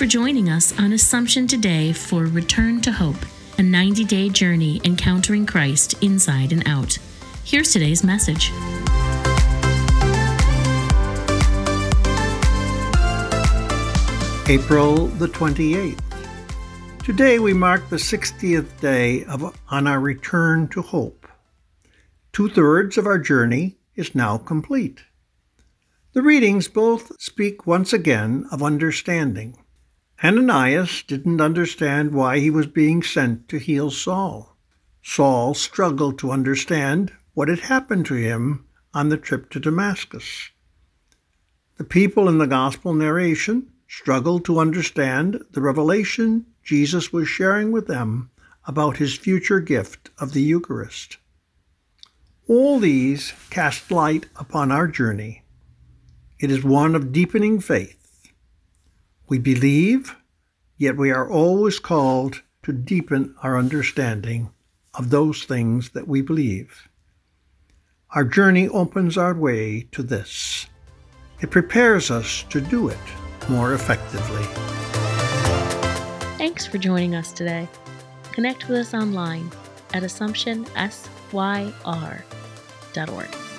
for joining us on Assumption today for Return to Hope, a 90 day journey encountering Christ inside and out. Here's today's message. April the 28th. Today we mark the 60th day of, on our return to hope. Two thirds of our journey is now complete. The readings both speak once again of understanding. Ananias didn't understand why he was being sent to heal Saul. Saul struggled to understand what had happened to him on the trip to Damascus. The people in the Gospel narration struggled to understand the revelation Jesus was sharing with them about his future gift of the Eucharist. All these cast light upon our journey. It is one of deepening faith. We believe, yet we are always called to deepen our understanding of those things that we believe. Our journey opens our way to this. It prepares us to do it more effectively. Thanks for joining us today. Connect with us online at AssumptionSYR.org.